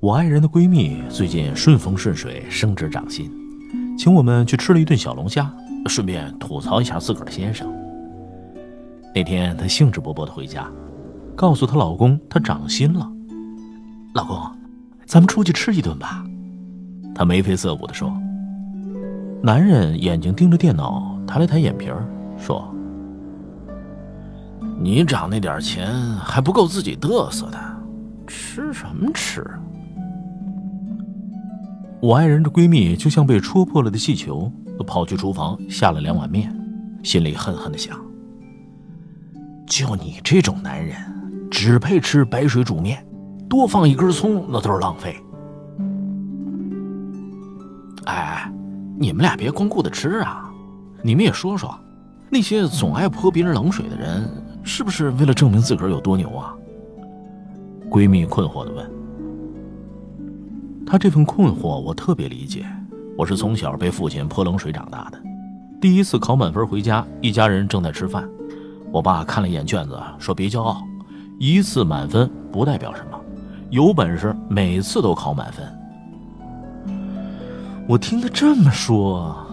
我爱人的闺蜜最近顺风顺水，升职涨薪，请我们去吃了一顿小龙虾，顺便吐槽一下自个儿的先生。那天她兴致勃勃的回家，告诉她老公她涨薪了。老公，咱们出去吃一顿吧。她眉飞色舞的说。男人眼睛盯着电脑，抬了抬眼皮儿，说。你涨那点钱还不够自己嘚瑟的，吃什么吃？我爱人的闺蜜就像被戳破了的气球，跑去厨房下了两碗面，心里恨恨的想：就你这种男人，只配吃白水煮面，多放一根葱那都是浪费。哎，你们俩别光顾着吃啊，你们也说说，那些总爱泼别人冷水的人。是不是为了证明自个儿有多牛啊？闺蜜困惑的问。他这份困惑我特别理解，我是从小被父亲泼冷水长大的。第一次考满分回家，一家人正在吃饭，我爸看了一眼卷子，说：“别骄傲，一次满分不代表什么，有本事每次都考满分。”我听他这么说，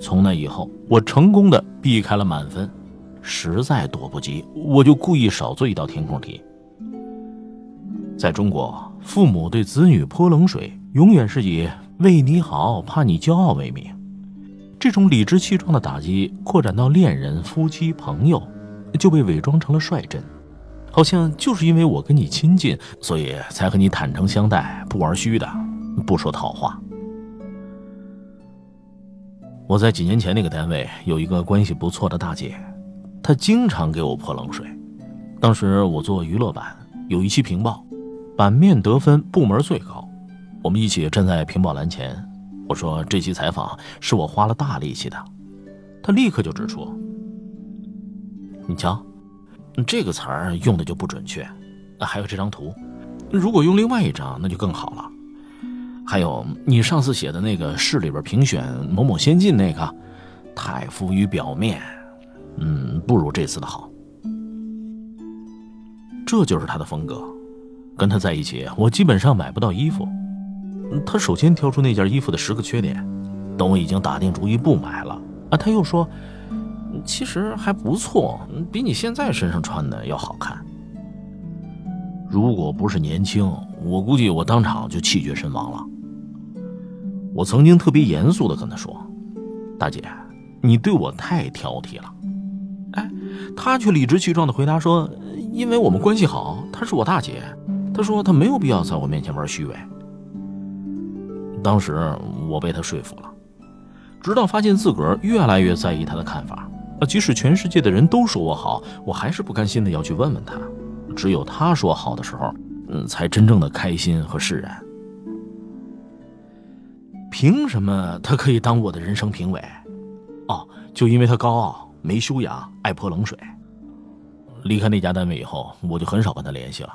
从那以后，我成功的避开了满分。实在躲不及，我就故意少做一道填空题。在中国，父母对子女泼冷水，永远是以“为你好，怕你骄傲”为名。这种理直气壮的打击扩展到恋人、夫妻、朋友，就被伪装成了率真，好像就是因为我跟你亲近，所以才和你坦诚相待，不玩虚的，不说套话。我在几年前那个单位有一个关系不错的大姐。她经常给我泼冷水。当时我做娱乐版，有一期评报，版面得分部门最高。我们一起站在评报栏前，我说这期采访是我花了大力气的。他立刻就指出：“你瞧，这个词儿用的就不准确。还有这张图，如果用另外一张那就更好了。还有你上次写的那个市里边评选某某先进那个，太浮于表面。”嗯，不如这次的好。这就是他的风格。跟他在一起，我基本上买不到衣服。他首先挑出那件衣服的十个缺点，等我已经打定主意不买了啊，他又说，其实还不错，比你现在身上穿的要好看。如果不是年轻，我估计我当场就气绝身亡了。我曾经特别严肃的跟他说：“大姐，你对我太挑剔了。”哎，他却理直气壮地回答说：“因为我们关系好，她是我大姐。他说他没有必要在我面前玩虚伪。”当时我被他说服了，直到发现自个儿越来越在意他的看法。啊，即使全世界的人都说我好，我还是不甘心的要去问问他。只有他说好的时候，嗯，才真正的开心和释然。凭什么他可以当我的人生评委？哦，就因为他高傲。没修养，爱泼冷水。离开那家单位以后，我就很少跟他联系了。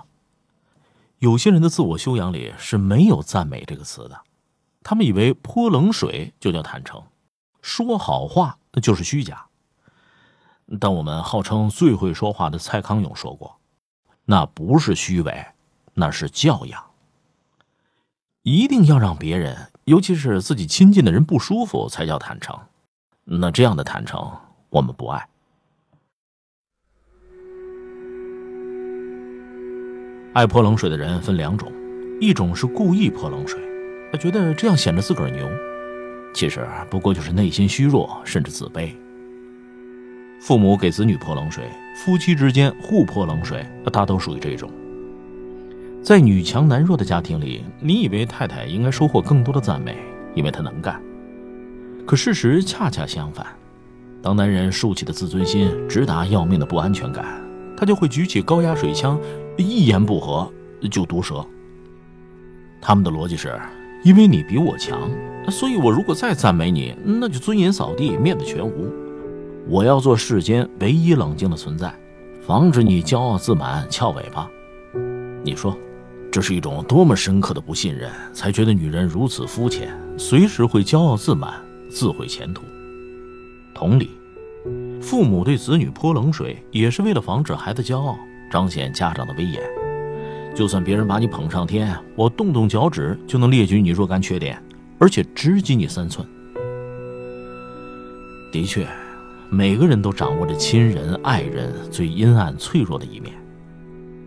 有些人的自我修养里是没有赞美这个词的，他们以为泼冷水就叫坦诚，说好话那就是虚假。但我们号称最会说话的蔡康永说过：“那不是虚伪，那是教养。一定要让别人，尤其是自己亲近的人不舒服，才叫坦诚。那这样的坦诚。”我们不爱。爱泼冷水的人分两种，一种是故意泼冷水，他觉得这样显得自个儿牛，其实不过就是内心虚弱甚至自卑。父母给子女泼冷水，夫妻之间互泼冷水，大都属于这种。在女强男弱的家庭里，你以为太太应该收获更多的赞美，因为她能干，可事实恰恰相反。当男人竖起的自尊心直达要命的不安全感，他就会举起高压水枪，一言不合就毒舌。他们的逻辑是：因为你比我强，所以我如果再赞美你，那就尊严扫地，面子全无。我要做世间唯一冷静的存在，防止你骄傲自满翘尾巴。你说，这是一种多么深刻的不信任，才觉得女人如此肤浅，随时会骄傲自满，自毁前途。同理，父母对子女泼冷水，也是为了防止孩子骄傲，彰显家长的威严。就算别人把你捧上天，我动动脚趾就能列举你若干缺点，而且直击你三寸。的确，每个人都掌握着亲人、爱人最阴暗、脆弱的一面，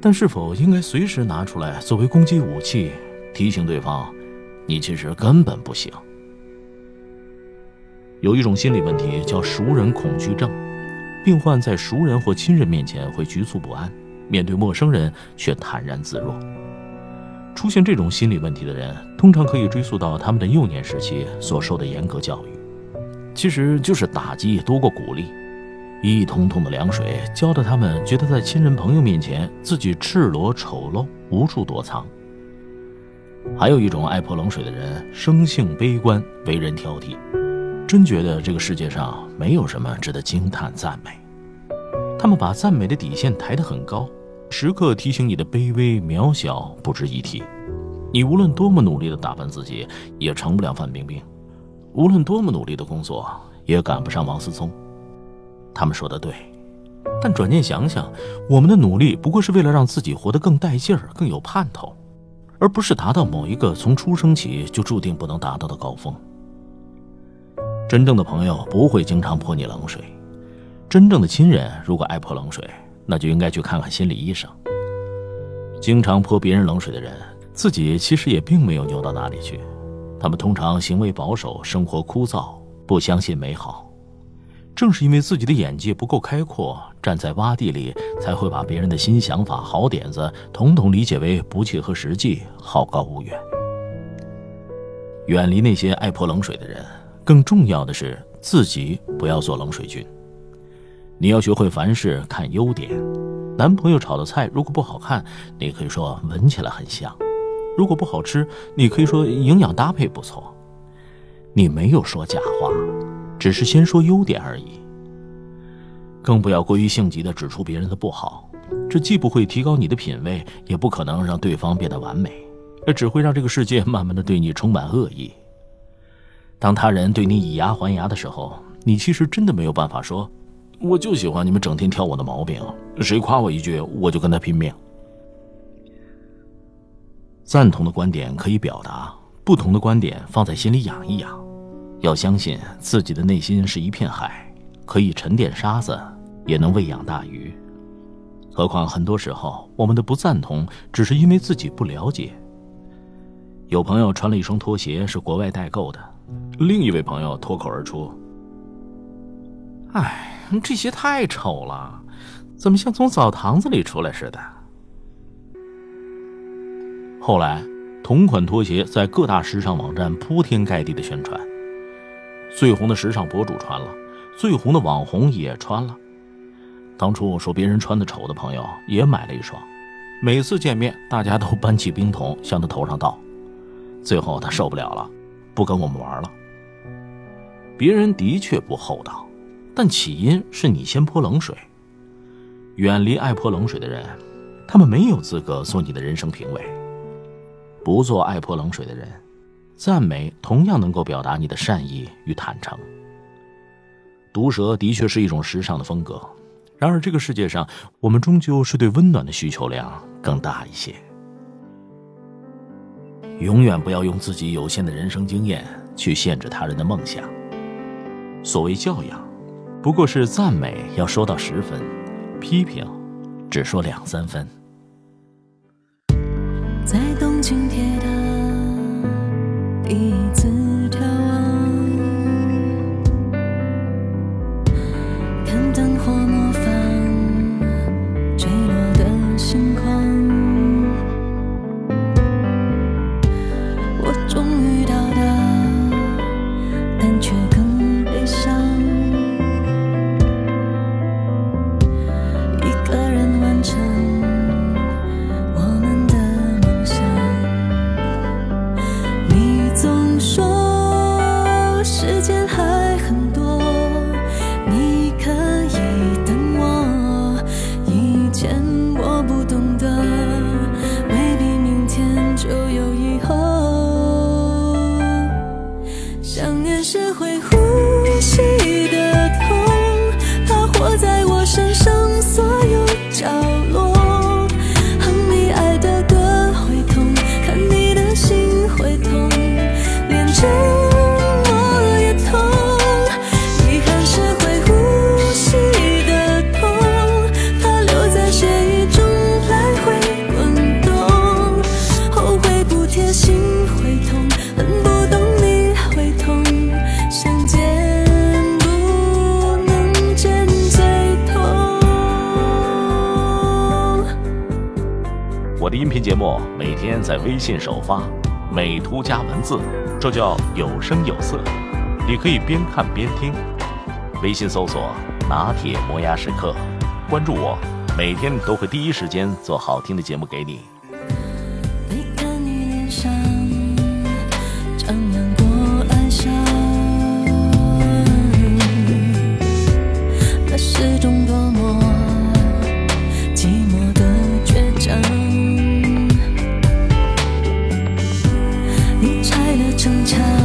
但是否应该随时拿出来作为攻击武器，提醒对方，你其实根本不行？有一种心理问题叫熟人恐惧症，病患在熟人或亲人面前会局促不安。面对陌生人却坦然自若。出现这种心理问题的人，通常可以追溯到他们的幼年时期所受的严格教育，其实就是打击多过鼓励，一桶桶的凉水浇得他们觉得在亲人朋友面前自己赤裸丑陋，无处躲藏。还有一种爱泼冷水的人，生性悲观，为人挑剔，真觉得这个世界上没有什么值得惊叹赞美。他们把赞美的底线抬得很高。时刻提醒你的卑微渺小不值一提，你无论多么努力的打扮自己，也成不了范冰冰；无论多么努力的工作，也赶不上王思聪。他们说的对，但转念想想，我们的努力不过是为了让自己活得更带劲儿、更有盼头，而不是达到某一个从出生起就注定不能达到的高峰。真正的朋友不会经常泼你冷水，真正的亲人如果爱泼冷水。那就应该去看看心理医生。经常泼别人冷水的人，自己其实也并没有牛到哪里去。他们通常行为保守，生活枯燥，不相信美好。正是因为自己的眼界不够开阔，站在洼地里，才会把别人的新想法、好点子，统统理解为不切合实际、好高骛远。远离那些爱泼冷水的人，更重要的是自己不要做冷水军。你要学会凡事看优点。男朋友炒的菜如果不好看，你可以说闻起来很香；如果不好吃，你可以说营养搭配不错。你没有说假话，只是先说优点而已。更不要过于性急的指出别人的不好，这既不会提高你的品味，也不可能让对方变得完美，而只会让这个世界慢慢的对你充满恶意。当他人对你以牙还牙的时候，你其实真的没有办法说。我就喜欢你们整天挑我的毛病，谁夸我一句，我就跟他拼命。赞同的观点可以表达，不同的观点放在心里养一养。要相信自己的内心是一片海，可以沉淀沙子，也能喂养大鱼。何况很多时候，我们的不赞同，只是因为自己不了解。有朋友穿了一双拖鞋是国外代购的，另一位朋友脱口而出：“哎。”这鞋太丑了，怎么像从澡堂子里出来似的？后来，同款拖鞋在各大时尚网站铺天盖地的宣传，最红的时尚博主穿了，最红的网红也穿了。当初说别人穿的丑的朋友也买了一双，每次见面大家都搬起冰桶向他头上倒，最后他受不了了，不跟我们玩了。别人的确不厚道。但起因是你先泼冷水。远离爱泼冷水的人，他们没有资格做你的人生评委。不做爱泼冷水的人，赞美同样能够表达你的善意与坦诚。毒舌的确是一种时尚的风格，然而这个世界上，我们终究是对温暖的需求量更大一些。永远不要用自己有限的人生经验去限制他人的梦想。所谓教养。不过是赞美要说到十分，批评只说两三分。在东京铁频节目每天在微信首发，美图加文字，这叫有声有色。你可以边看边听。微信搜索“拿铁磨牙时刻”，关注我，每天都会第一时间做好听的节目给你。争吵。